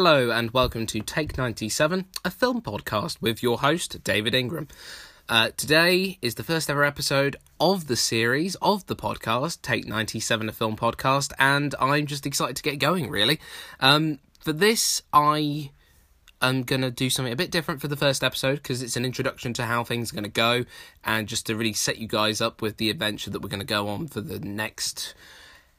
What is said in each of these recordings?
Hello, and welcome to Take 97, a film podcast with your host, David Ingram. Uh, today is the first ever episode of the series of the podcast, Take 97, a film podcast, and I'm just excited to get going, really. Um, for this, I am going to do something a bit different for the first episode because it's an introduction to how things are going to go and just to really set you guys up with the adventure that we're going to go on for the next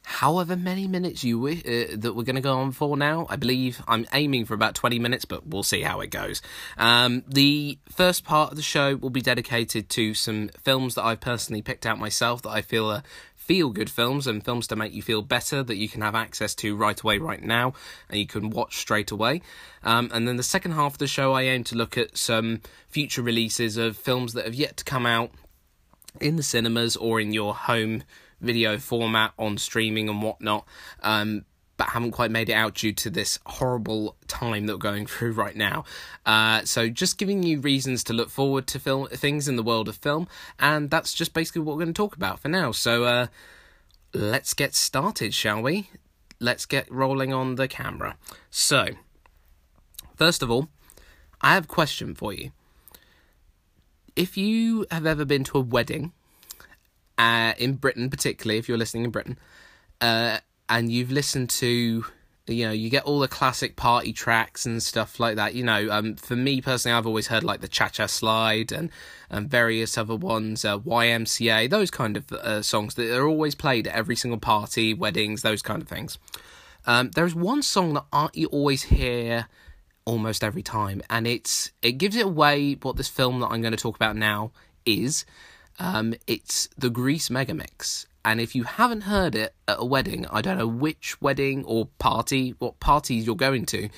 however many minutes you uh, that we're going to go on for now. I believe I'm aiming for about 20 minutes, but we'll see how it goes. Um, the first part of the show will be dedicated to some films that I've personally picked out myself that I feel are feel good films and films to make you feel better that you can have access to right away, right now, and you can watch straight away. Um, and then the second half of the show, I aim to look at some future releases of films that have yet to come out in the cinemas or in your home video format on streaming and whatnot, um, but haven't quite made it out due to this horrible time that we're going through right now. Uh, so just giving you reasons to look forward to film things in the world of film, and that's just basically what we're going to talk about for now. So uh, let's get started, shall we? Let's get rolling on the camera. So, first of all, I have a question for you. If you have ever been to a wedding uh, in Britain, particularly if you're listening in Britain, uh, and you've listened to, you know, you get all the classic party tracks and stuff like that. You know, um, for me personally, I've always heard like the Cha Cha Slide and, and various other ones, uh, YMCA, those kind of uh, songs that are always played at every single party, weddings, those kind of things. Um, there's one song that you always hear almost every time, and it's it gives it away what this film that I'm going to talk about now is. Um, it's the Grease Megamix. And if you haven't heard it at a wedding, I don't know which wedding or party, what parties you're going to,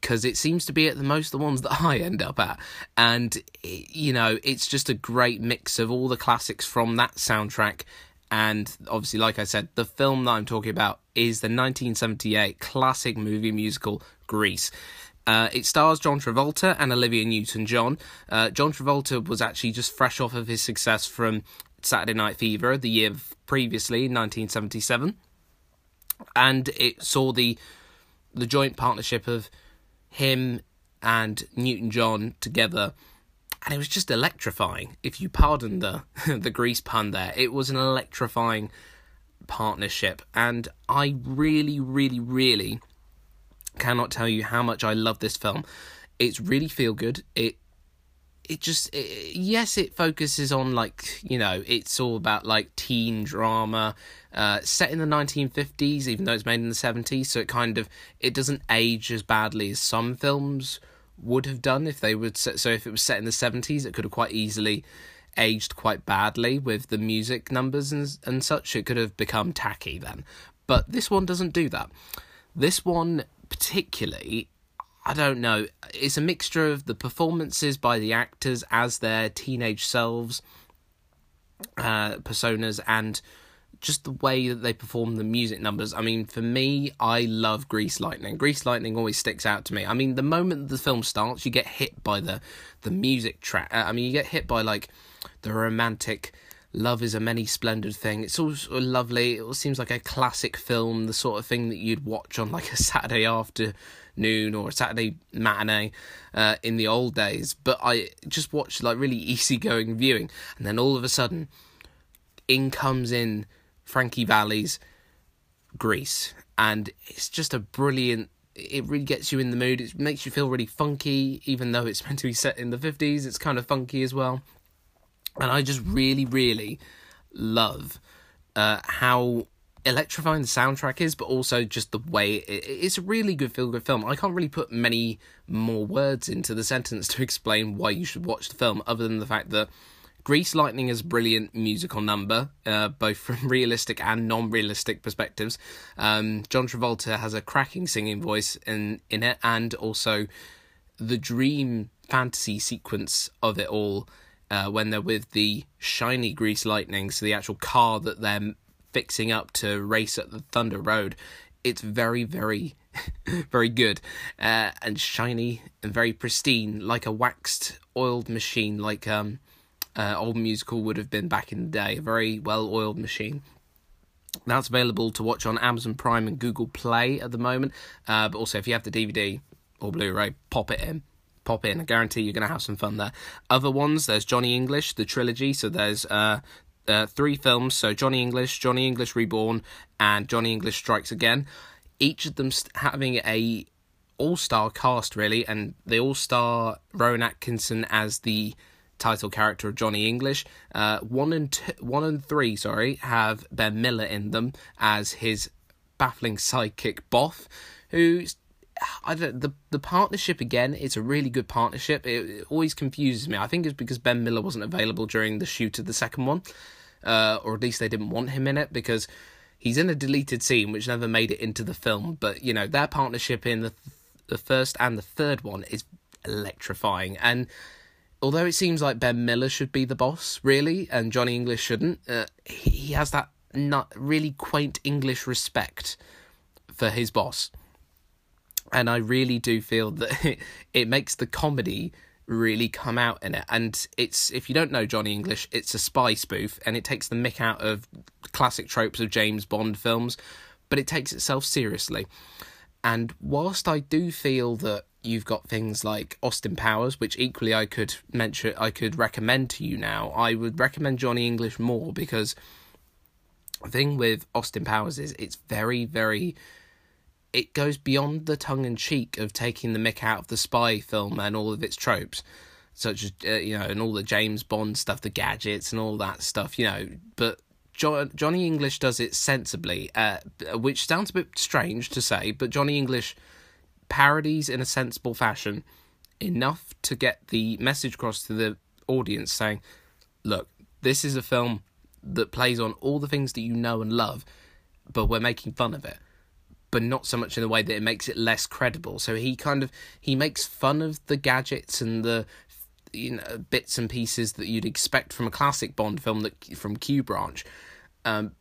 because it seems to be at the most the ones that I end up at. And, you know, it's just a great mix of all the classics from that soundtrack. And obviously, like I said, the film that I'm talking about is the 1978 classic movie musical Grease. Uh, it stars John Travolta and Olivia Newton John. Uh, John Travolta was actually just fresh off of his success from Saturday Night Fever the year previously, 1977. And it saw the the joint partnership of him and Newton John together. And it was just electrifying. If you pardon the the grease pun there, it was an electrifying partnership. And I really, really, really cannot tell you how much I love this film. It's really feel good. It it just it, yes it focuses on like you know it's all about like teen drama uh, set in the 1950s even though it's made in the 70s so it kind of it doesn't age as badly as some films would have done if they would so if it was set in the 70s it could have quite easily aged quite badly with the music numbers and and such it could have become tacky then but this one doesn't do that this one particularly I don't know. It's a mixture of the performances by the actors as their teenage selves, uh, personas, and just the way that they perform the music numbers. I mean, for me, I love Grease Lightning. Grease Lightning always sticks out to me. I mean, the moment the film starts, you get hit by the the music track. Uh, I mean, you get hit by like the romantic love is a many splendid thing. It's all lovely. It seems like a classic film, the sort of thing that you'd watch on like a Saturday afternoon or a Saturday matinee uh, in the old days. But I just watched like really easygoing viewing, and then all of a sudden, in comes in Frankie Valli's Grease, and it's just a brilliant. It really gets you in the mood. It makes you feel really funky, even though it's meant to be set in the fifties. It's kind of funky as well and I just really, really love uh, how electrifying the soundtrack is, but also just the way it, it's a really good feel good film. I can't really put many more words into the sentence to explain why you should watch the film, other than the fact that Grease Lightning is a brilliant musical number, uh, both from realistic and non realistic perspectives. Um, John Travolta has a cracking singing voice in, in it, and also the dream fantasy sequence of it all uh, when they're with the shiny Grease Lightning, so the actual car that they're fixing up to race at the Thunder Road. It's very, very, very good uh, and shiny and very pristine, like a waxed, oiled machine, like um, uh, old musical would have been back in the day. A very well oiled machine. That's available to watch on Amazon Prime and Google Play at the moment. Uh, but also, if you have the DVD, or Blu-ray, pop it in. Pop in. I guarantee you're going to have some fun there. Other ones, there's Johnny English, the trilogy. So there's uh, uh, three films. So Johnny English, Johnny English Reborn, and Johnny English Strikes Again. Each of them having a all-star cast really, and they all star Rowan Atkinson as the title character of Johnny English. Uh, one and one and three, sorry, have Ben Miller in them as his baffling sidekick Bough, who's I don't the the partnership again. It's a really good partnership. It, it, always confuses me. I think it's because Ben Miller wasn't available during the shoot of the second one, uh, or at least they didn't want him in it because he's in a deleted scene which never made it into the film. But you know their partnership in the the first and the third one is electrifying and although it seems like Ben Miller should be the boss, really, and Johnny English shouldn't, uh, he has that not really quaint English respect for his boss. And I really do feel that it, it makes the comedy really come out in it. And it's, if you don't know Johnny English, it's a spy spoof and it takes the mick out of classic tropes of James Bond films, but it takes itself seriously. And whilst I do feel that you've got things like Austin Powers, which equally I could mention, I could recommend to you now. I would recommend Johnny English more because the thing with Austin Powers is it's very, very. It goes beyond the tongue in cheek of taking the mick out of the spy film and all of its tropes, such as uh, you know, and all the James Bond stuff, the gadgets and all that stuff, you know. But jo- Johnny English does it sensibly, uh, which sounds a bit strange to say, but Johnny English parodies in a sensible fashion enough to get the message across to the audience saying, look, this is a film that plays on all the things that you know and love, but we're making fun of it. But not so much in the way that it makes it less credible. So he kind of he makes fun of the gadgets and the you know bits and pieces that you'd expect from a classic Bond film that from Q Branch, um,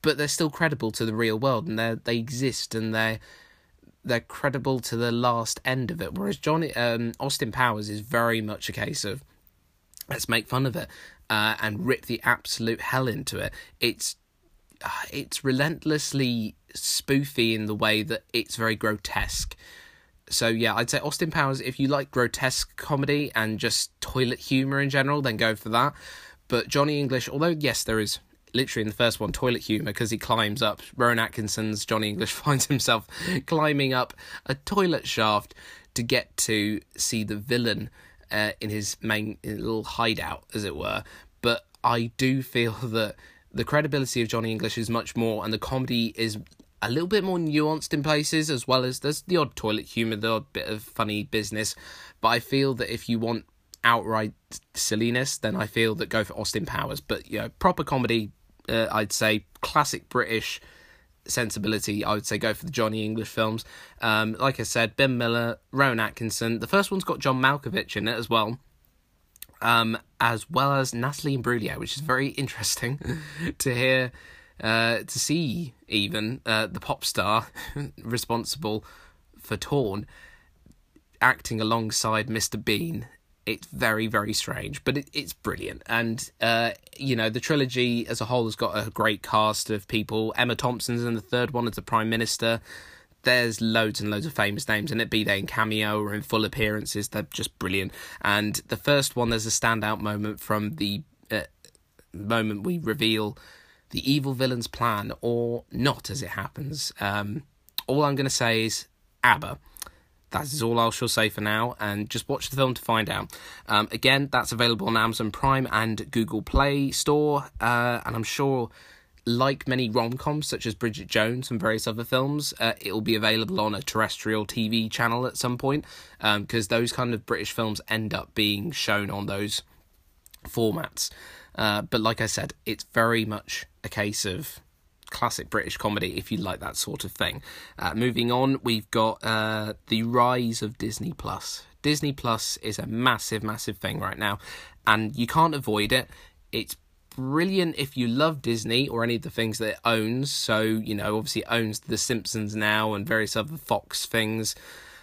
but they're still credible to the real world and they they exist and they're they're credible to the last end of it. Whereas Johnny um, Austin Powers is very much a case of let's make fun of it uh, and rip the absolute hell into it. It's uh, it's relentlessly spoofy in the way that it's very grotesque. So yeah, I'd say Austin Powers. If you like grotesque comedy and just toilet humor in general, then go for that. But Johnny English, although yes, there is literally in the first one, toilet humour because he climbs up. Rowan Atkinson's Johnny English finds himself climbing up a toilet shaft to get to see the villain uh, in his main little hideout, as it were. But I do feel that the credibility of Johnny English is much more, and the comedy is a little bit more nuanced in places, as well as there's the odd toilet humour, the odd bit of funny business. But I feel that if you want outright silliness, then I feel that go for Austin Powers. But you know, proper comedy, uh, I'd say classic British sensibility, I would say go for the Johnny English films. Um, like I said, Ben Miller, Rowan Atkinson. The first one's got John Malkovich in it as well. Um, as well as Natalie Imbruglia, which is very interesting to hear, uh, to see even uh, the pop star responsible for Torn acting alongside Mr. Bean. It's very very strange but it, it's brilliant. And uh, you know the trilogy as a whole has got a great cast of people. Emma thompson's in the third one as the prime minister. There's loads and loads of famous names in it be they in cameo or in full appearances. They're just brilliant. And the first one there's a standout moment from the uh, moment we reveal the evil villain's plan or not as it happens um, all i'm going to say is abba that is all I shall say for now, and just watch the film to find out. Um, again, that's available on Amazon Prime and Google Play Store, uh, and I'm sure, like many rom coms such as Bridget Jones and various other films, uh, it will be available on a terrestrial TV channel at some point, because um, those kind of British films end up being shown on those formats. Uh, but like I said, it's very much a case of classic British comedy if you like that sort of thing. Uh, moving on, we've got uh, the rise of Disney Plus. Disney Plus is a massive, massive thing right now, and you can't avoid it. It's brilliant if you love Disney or any of the things that it owns. So, you know, obviously it owns The Simpsons now and various other Fox things.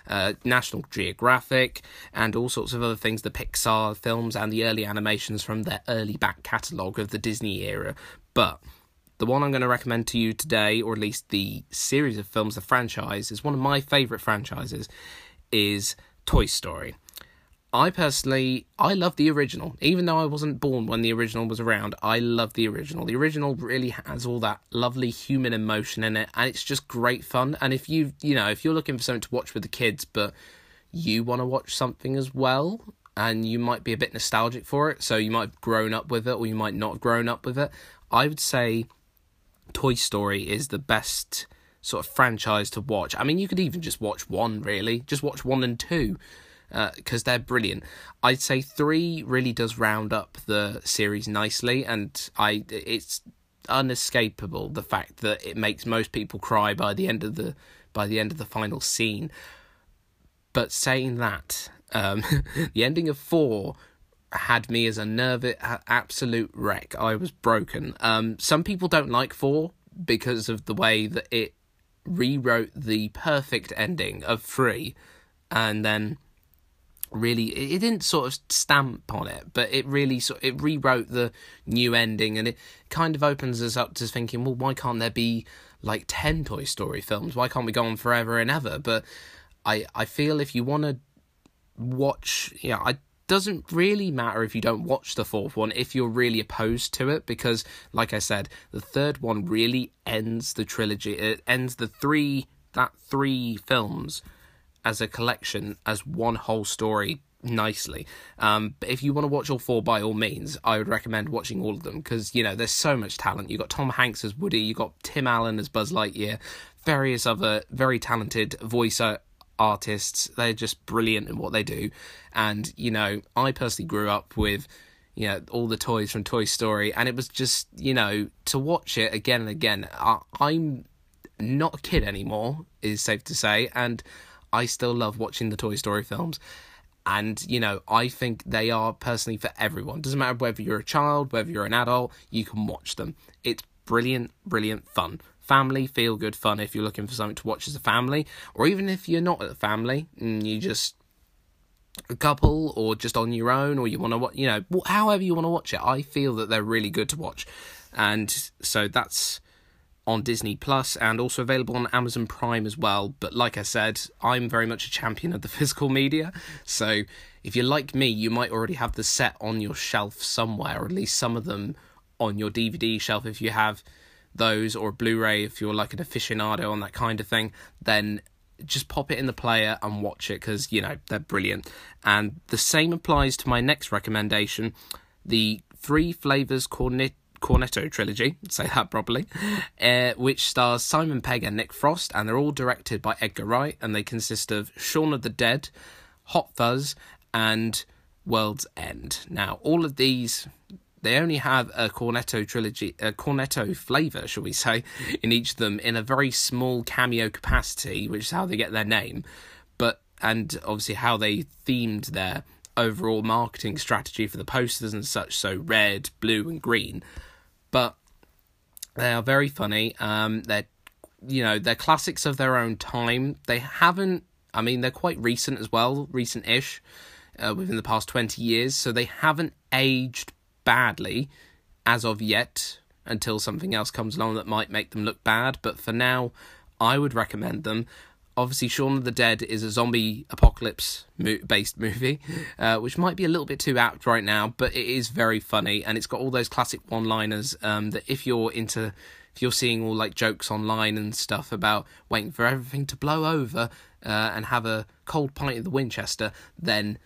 Uh, National Geographic, and all sorts of other things, the Pixar films and the early animations from their early back catalogue of the Disney era. But the one I'm going to recommend to you today, or at least the series of films, the franchise, is one of my favourite franchises. is Toy Story. I personally, I love the original. Even though I wasn't born when the original was around, I love the original. The original really has all that lovely human emotion in it, and it's just great fun. And if you, you know, if you're looking for something to watch with the kids, but you want to watch something as well, and you might be a bit nostalgic for it, so you might have grown up with it, or you might not have grown up with it, I would say Toy Story is the best sort of franchise to watch. I mean, you could even just watch one, really. Just watch one and two because uh, they're brilliant. I'd say three really does round up the series nicely, and I it's unescapable the fact that it makes most people cry by the end of the by the end of the final scene. But saying that, um, the ending of four had me as a nervous absolute wreck. I was broken. Um, some people don't like four because of the way that it rewrote the perfect ending of three, and then really it didn't sort of stamp on it but it really sort it rewrote the new ending and it kind of opens us up to thinking well why can't there be like 10 toy story films? Why can't we go on forever and ever? But i i feel if you want to watch yeah i doesn't really matter if you don't watch the fourth one if you're really opposed to it because like i said the third one really ends the trilogy it ends the three that three films as a collection as one whole story nicely. Um, but if you want to watch all four, by all means, I would recommend watching all of them because you know there's so much talent. You got Tom Hanks as Woody, you got Tim Allen as Buzz Lightyear, various other very talented voice artists. They're just brilliant in what they do, and you know I personally grew up with. You know all the toys from Toy Story, and it was just you know to watch it again and again. I, I'm not a kid anymore, is safe to say, and I still love watching the Toy Story films. And, you know, I think they are personally for everyone. Doesn't matter whether you're a child, whether you're an adult, you can watch them. It's brilliant, brilliant fun. Family, feel good fun if you're looking for something to watch as a family, or even if you're not a family and you just a couple or just on your own or you want to watch you know however you want to watch it i feel that they're really good to watch and so that's on Disney Plus and also available on Amazon Prime as well. But like I said, I'm very much a champion of the physical media. So if you're like me, you might already have the set on your shelf somewhere, or at least some of them on your DVD shelf if you have those, or Blu ray if you're like an aficionado on that kind of thing. Then just pop it in the player and watch it because, you know, they're brilliant. And the same applies to my next recommendation the Three Flavors Cornet Cornetto trilogy, say that properly, uh, which stars Simon Pegg and Nick Frost, and they're all directed by Edgar Wright, and they consist of Shaun of the Dead, Hot Fuzz, and World's End. Now, all of these they only have a cornetto trilogy, a cornetto flavour, shall we say, in each of them in a very small cameo capacity, which is how they get their name. But and obviously how they themed their overall marketing strategy for the posters and such, so red, blue, and green but they are very funny. Um, they're you know they're classics of their own time. They haven't. I mean, they're quite recent as well, recent-ish, uh, within the past twenty years. So they haven't aged badly as of yet. Until something else comes along that might make them look bad, but for now, I would recommend them obviously Shaun of the Dead is a zombie apocalypse mo- based movie, uh, which might be a little bit too apt right now, but it is very funny and it's got all those classic one liners um, that if you're into. If you're seeing all like jokes online and stuff about waiting for everything to blow over uh, and have a cold pint of the Winchester, then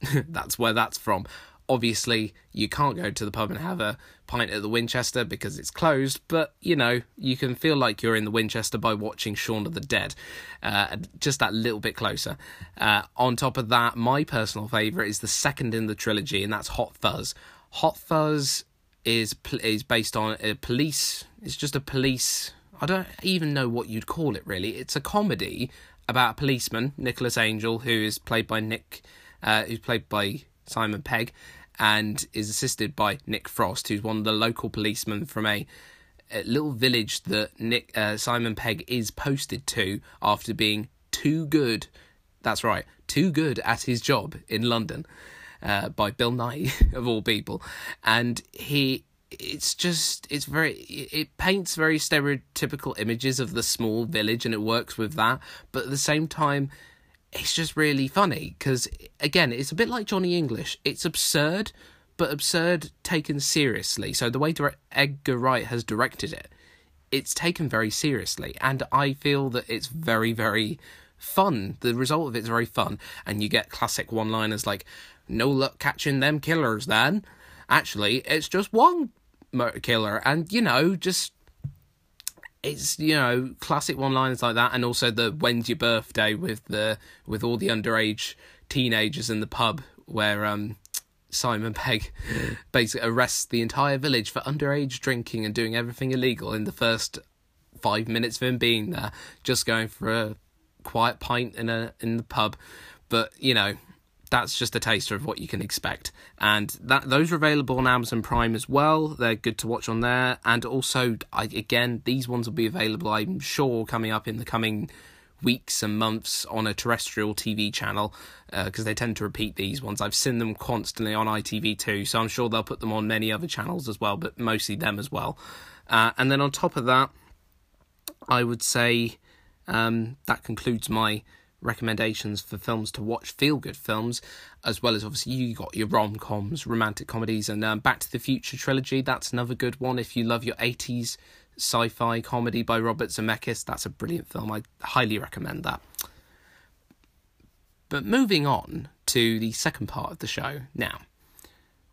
that's where that's from. Obviously, you can't go to the pub and have a pint at the Winchester because it's closed, but you know, you can feel like you're in the Winchester by watching Shaun of the Dead, uh, just that little bit closer. Uh, on top of that, my personal favourite is the second in the trilogy, and that's Hot Fuzz. Hot Fuzz is is based on a police. It's just a police. I don't even know what you'd call it really. It's a comedy about a policeman, Nicholas Angel, who is played by Nick, uh, who's played by Simon Pegg, and is assisted by Nick Frost, who's one of the local policemen from a, a little village that Nick uh, Simon Pegg is posted to after being too good. That's right, too good at his job in London uh, by Bill Nighy of all people, and he. It's just, it's very, it paints very stereotypical images of the small village and it works with that. But at the same time, it's just really funny because again, it's a bit like Johnny English. It's absurd, but absurd taken seriously. So the way direct- Edgar Wright has directed it, it's taken very seriously, and I feel that it's very, very fun. The result of it's very fun, and you get classic one-liners like, "No luck catching them killers." Then, actually, it's just one killer, and you know, just it's you know classic one liners like that and also the when's your birthday with the with all the underage teenagers in the pub where um Simon Pegg basically arrests the entire village for underage drinking and doing everything illegal in the first five minutes of him being there, just going for a quiet pint in a in the pub. But you know, that's just a taster of what you can expect. And that those are available on Amazon Prime as well. They're good to watch on there. And also, I, again, these ones will be available, I'm sure, coming up in the coming weeks and months on a terrestrial TV channel because uh, they tend to repeat these ones. I've seen them constantly on ITV2, so I'm sure they'll put them on many other channels as well, but mostly them as well. Uh, and then on top of that, I would say um, that concludes my recommendations for films to watch, feel good films, as well as obviously you got your rom coms, romantic comedies, and um, Back to the Future trilogy. That's another good one if you love your 80s sci fi comedy by Robert Zemeckis. That's a brilliant film. I highly recommend that. But moving on to the second part of the show now.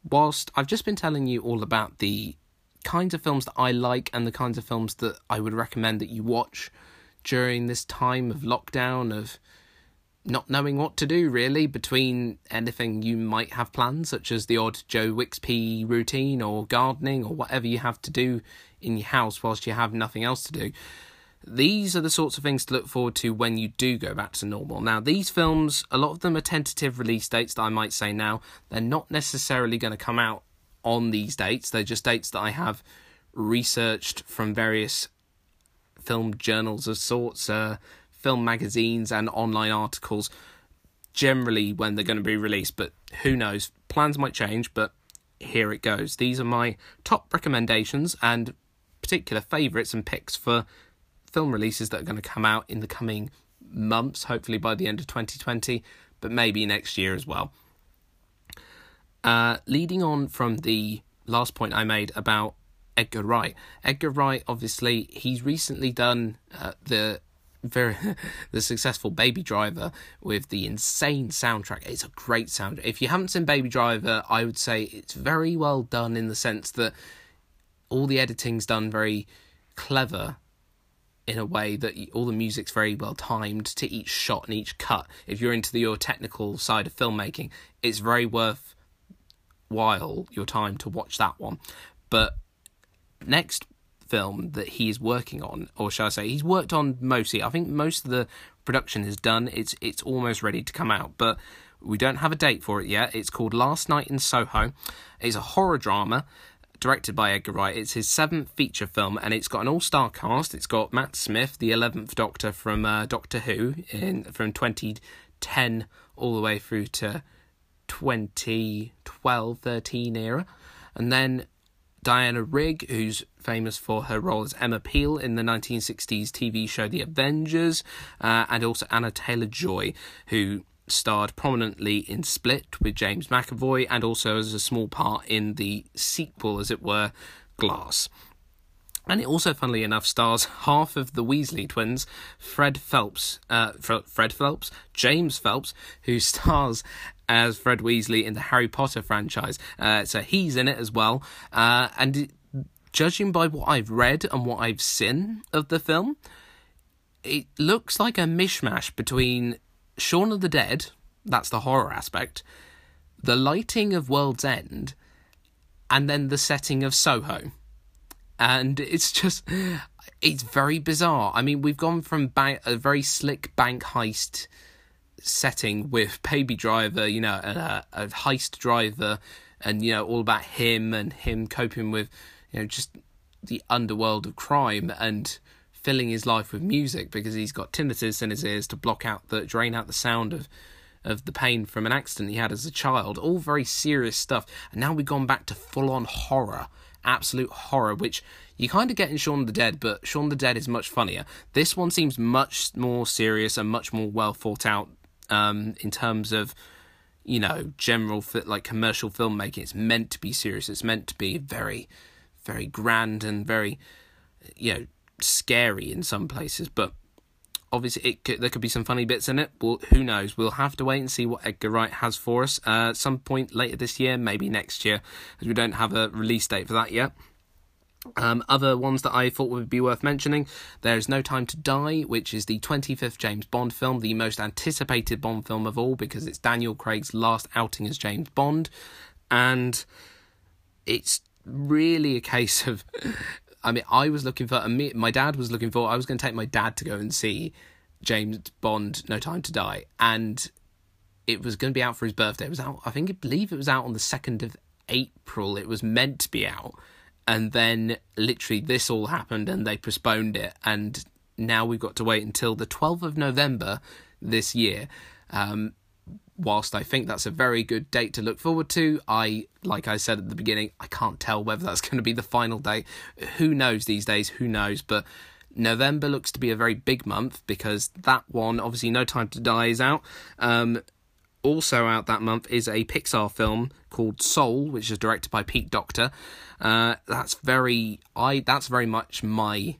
Whilst I've just been telling you all about the kinds of films that I like and the kinds of films that I would recommend that you watch during this time of lockdown, of not knowing what to do really between anything you might have planned, such as the odd Joe Wicks PE routine or gardening or whatever you have to do in your house whilst you have nothing else to do. These are the sorts of things to look forward to when you do go back to normal. Now, these films, a lot of them are tentative release dates that I might say now. They're not necessarily going to come out on these dates, they're just dates that I have researched from various film journals of sorts, uh, film magazines, and online articles. Generally, when they're going to be released, but who knows? Plans might change, but here it goes. These are my top recommendations and particular favourites and picks for film releases that are going to come out in the coming months, hopefully by the end of 2020, but maybe next year as well. Uh, leading on from the last point I made about Edgar Wright. Edgar Wright, obviously, he's recently done uh, the very the successful Baby Driver with the insane soundtrack. It's a great soundtrack. If you haven't seen Baby Driver, I would say it's very well done in the sense that all the editing's done very clever in a way that all the music's very well timed to each shot and each cut. If you're into the your technical side of filmmaking, it's very worth while your time to watch that one. But next film that he is working on, or shall I say, he's worked on mostly. I think most of the production is done. It's it's almost ready to come out, but we don't have a date for it yet. It's called Last Night in Soho. It's a horror drama directed by Edgar Wright. It's his seventh feature film, and it's got an all-star cast. It's got Matt Smith, the eleventh Doctor from uh, Doctor Who, in from 2010 all the way through to 2012, 13 era, and then Diana Rigg, who's famous for her role as Emma Peel in the 1960s TV show The Avengers, uh, and also Anya Taylor Joy, who starred prominently in Split with James McAvoy and also as a small part in the sequel, as it were, Glass. And it also, funnily enough, stars half of the Weasley twins, Fred Phelps, uh, Fred Phelps, James Phelps, who stars as Fred Weasley in the Harry Potter franchise. Uh, so he's in it as well. Uh, and judging by what I've read and what I've seen of the film, it looks like a mishmash between Shaun of the Dead, that's the horror aspect, the lighting of World's End, and then the setting of Soho. And it's just, it's very bizarre. I mean, we've gone from a very slick bank heist setting with Baby Driver, you know, a, a heist driver, and you know all about him and him coping with, you know, just the underworld of crime and filling his life with music because he's got tinnitus in his ears to block out the drain out the sound of of the pain from an accident he had as a child. All very serious stuff. And now we've gone back to full on horror, absolute horror, which you kind of get in Shaun the Dead, but Shaun the Dead is much funnier. This one seems much more serious and much more well thought out um, in terms of you know general like commercial filmmaking. It's meant to be serious. It's meant to be very, very grand and very, you know, scary in some places. But obviously, it could, there could be some funny bits in it. Well, who knows? We'll have to wait and see what Edgar Wright has for us. Uh, at some point later this year, maybe next year, as we don't have a release date for that yet. Um, other ones that I thought would be worth mentioning there's No Time to Die, which is the 25th James Bond film, the most anticipated Bond film of all because it's Daniel Craig's last outing as James Bond. And it's really a case of. I mean, I was looking for. My dad was looking for. I was going to take my dad to go and see James Bond, No Time to Die. And it was going to be out for his birthday. It was out, I think, I believe it was out on the 2nd of April. It was meant to be out and then literally this all happened and they postponed it. And now we've got to wait until the 12th of november this year. Um, whilst i think that's a very good date to look forward to i like i said at the beginning i can't tell whether that's going to be the final day who knows these days? Who knows? But november looks to be a very big month because that one obviously no time to die is out. Um, also out that month is a Pixar film called Soul, which is directed by Pete Docter. Uh, that's very I that's very much my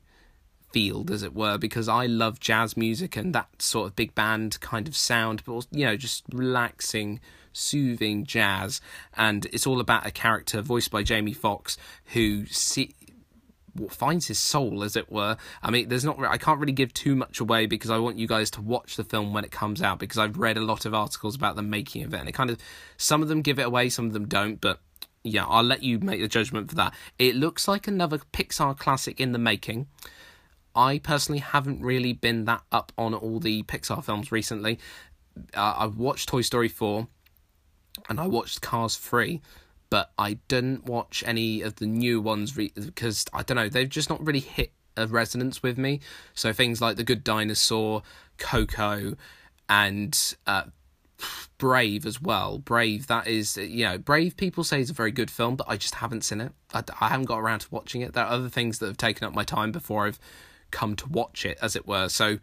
field, as it were, because I love jazz music and that sort of big band kind of sound, but you know, just relaxing, soothing jazz. And it's all about a character voiced by Jamie Foxx who see, finds his soul, as it were. I mean, there's not. I can't really give too much away because I want you guys to watch the film when it comes out because I've read a lot of articles about the making of it, and it kind of some of them give it away, some of them don't, but. Yeah, I'll let you make the judgment for that. It looks like another Pixar classic in the making. I personally haven't really been that up on all the Pixar films recently. Uh, I've watched Toy Story 4 and I watched Cars 3 but I didn't watch any of the new ones re- because I don't know they've just not really hit a resonance with me. So things like The Good Dinosaur, Coco, and uh, Brave as well. Brave, that is, you know, Brave people say is a very good film, but I just haven't seen it. I, I haven't got around to watching it. There are other things that have taken up my time before I've come to watch it, as it were. So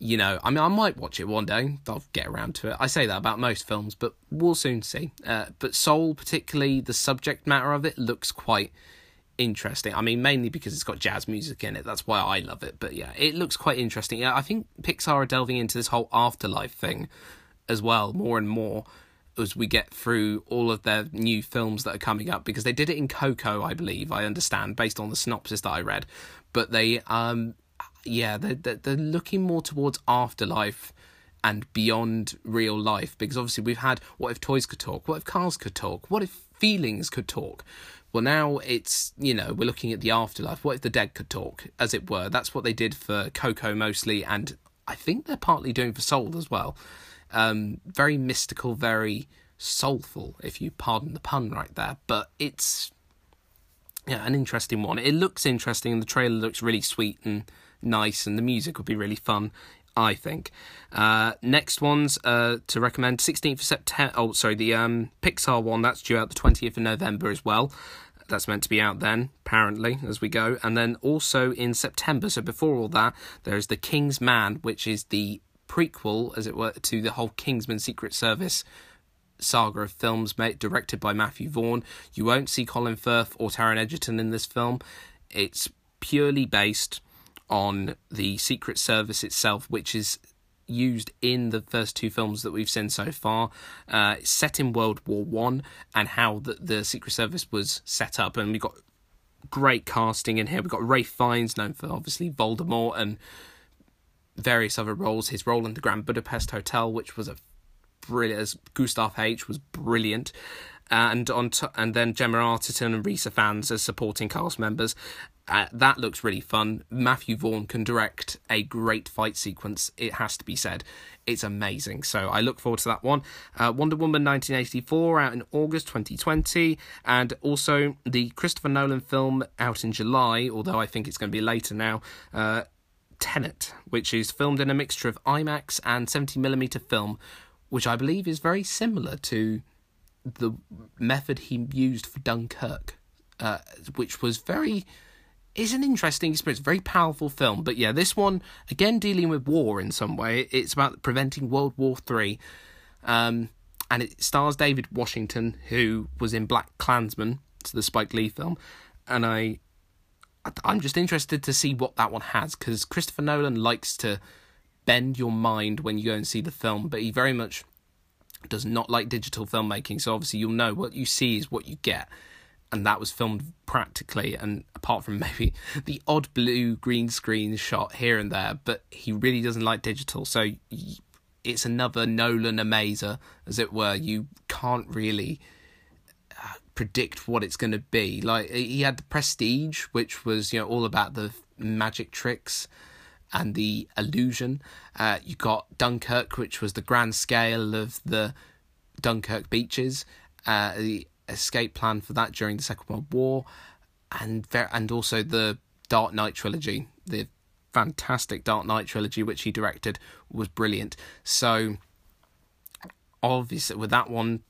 you know, I mean, I might watch it one day. I'll get around to it. I say that about most films, but we'll soon see. Uh, but Soul, particularly the subject matter of it, looks quite interesting. I mean, mainly because it's got jazz music in it. That's why I love it. But yeah, it looks quite interesting. Yeah, I think Pixar are delving into this whole afterlife thing as well, more and more as we get through all of their new films that are coming up. Because they did it in Coco, I believe. I understand based on the synopsis that I read. But they um yeah, they're, they're looking more towards afterlife and beyond real life because obviously we've had what if toys could talk, what if cars could talk, what if feelings could talk. Well, now it's you know we're looking at the afterlife. What if the dead could talk, as it were? That's what they did for Coco mostly, and I think they're partly doing for Soul as well. Um, very mystical, very soulful, if you pardon the pun right there. But it's yeah, an interesting one. It looks interesting. And the trailer looks really sweet and nice, and the music would be really fun. I think. Uh, next ones uh, to recommend: 16th of September. Oh, sorry, the um, Pixar one that's due out the 20th of November as well. That's meant to be out then, apparently, as we go. And then also in September, so before all that, there's The King's Man, which is the prequel, as it were, to the whole Kingsman Secret Service saga of films made, directed by Matthew Vaughn. You won't see Colin Firth or Taron Egerton in this film. It's purely based on the Secret Service itself, which is used in the first two films that we've seen so far. Uh, set in World War One and how the, the Secret Service was set up, and we've got great casting in here. We've got Ralph Fiennes, known for obviously Voldemort and various other roles. His role in the Grand Budapest Hotel, which was a brilliant, as Gustav H was brilliant. And on to, and then Gemma Arterton and Rhys Ifans as supporting cast members, uh, that looks really fun. Matthew Vaughn can direct a great fight sequence, it has to be said. It's amazing. So I look forward to that one. Uh, Wonder Woman 1984 out in August 2020, and also the Christopher Nolan film out in July, although I think it's going to be later now. Uh, Tenet, which is filmed in a mixture of IMAX and 70mm film, which I believe is very similar to the method he used for Dunkirk, uh, which was very it's an interesting experience, very powerful film. But yeah, this one again dealing with war in some way. It's about preventing World War Three, um, and it stars David Washington, who was in Black Klansman, to the Spike Lee film, and I, I'm just interested to see what that one has because Christopher Nolan likes to bend your mind when you go and see the film, but he very much does not like digital filmmaking. So obviously you'll know what you see is what you get and that was filmed practically and apart from maybe the odd blue green screen shot here and there but he really doesn't like digital. So it's another nolan amazer as it were. You can't really uh, predict what it's going to be. Like he had the prestige which was you know all about the magic tricks and the illusion. Uh, you got dunkirk which was the grand scale of the dunkirk beaches. Uh, escape plan for that during the Second World War, and and also the Dark Knight trilogy, the fantastic Dark Knight trilogy which he directed was brilliant. So obviously with that one,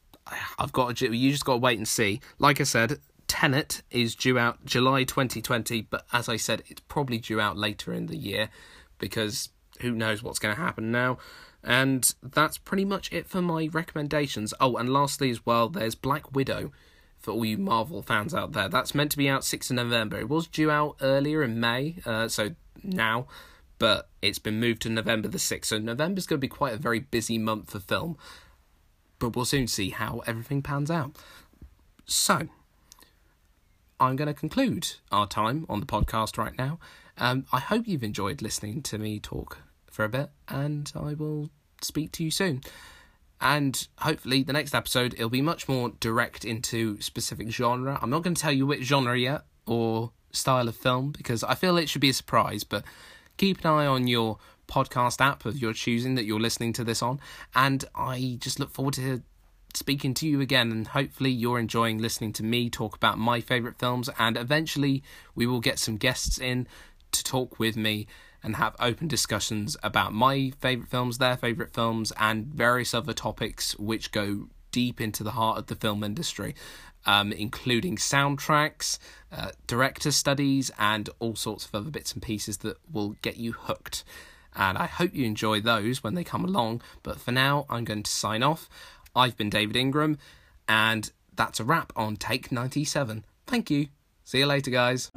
I've got to, you just got to wait and see. Like I said, Tenet is due out July 2020, but as I said, it's probably due out later in the year because who knows what's going to happen now. And that's pretty much it for my recommendations. Oh, and lastly, as well, there's Black Widow for all you Marvel fans out there. That's meant to be out 6th of November. It was due out earlier in May, uh, so now, but it's been moved to November the 6th. So November's going to be quite a very busy month for film. But we'll soon see how everything pans out. So, I'm going to conclude our time on the podcast right now. Um, I hope you've enjoyed listening to me talk for a bit, and I will speak to you soon. And hopefully, the next episode it'll be much more direct into specific genre. I'm not going to tell you which genre yet or style of film because I feel it should be a surprise. But keep an eye on your podcast app of your choosing that you're listening to this on, and I just look forward to speaking to you again and hopefully you're enjoying listening to me talk about my favorite films and eventually we will get some guests in to talk with me and have open discussions about my favourite films, their favourite films, and various other topics which go deep into the heart of the film industry, um, including soundtracks, uh, director studies, and all sorts of other bits and pieces that will get you hooked. And I hope you enjoy those when they come along. But for now, I'm going to sign off. I've been David Ingram, and that's a wrap on Take 97. Thank you. See you later, guys.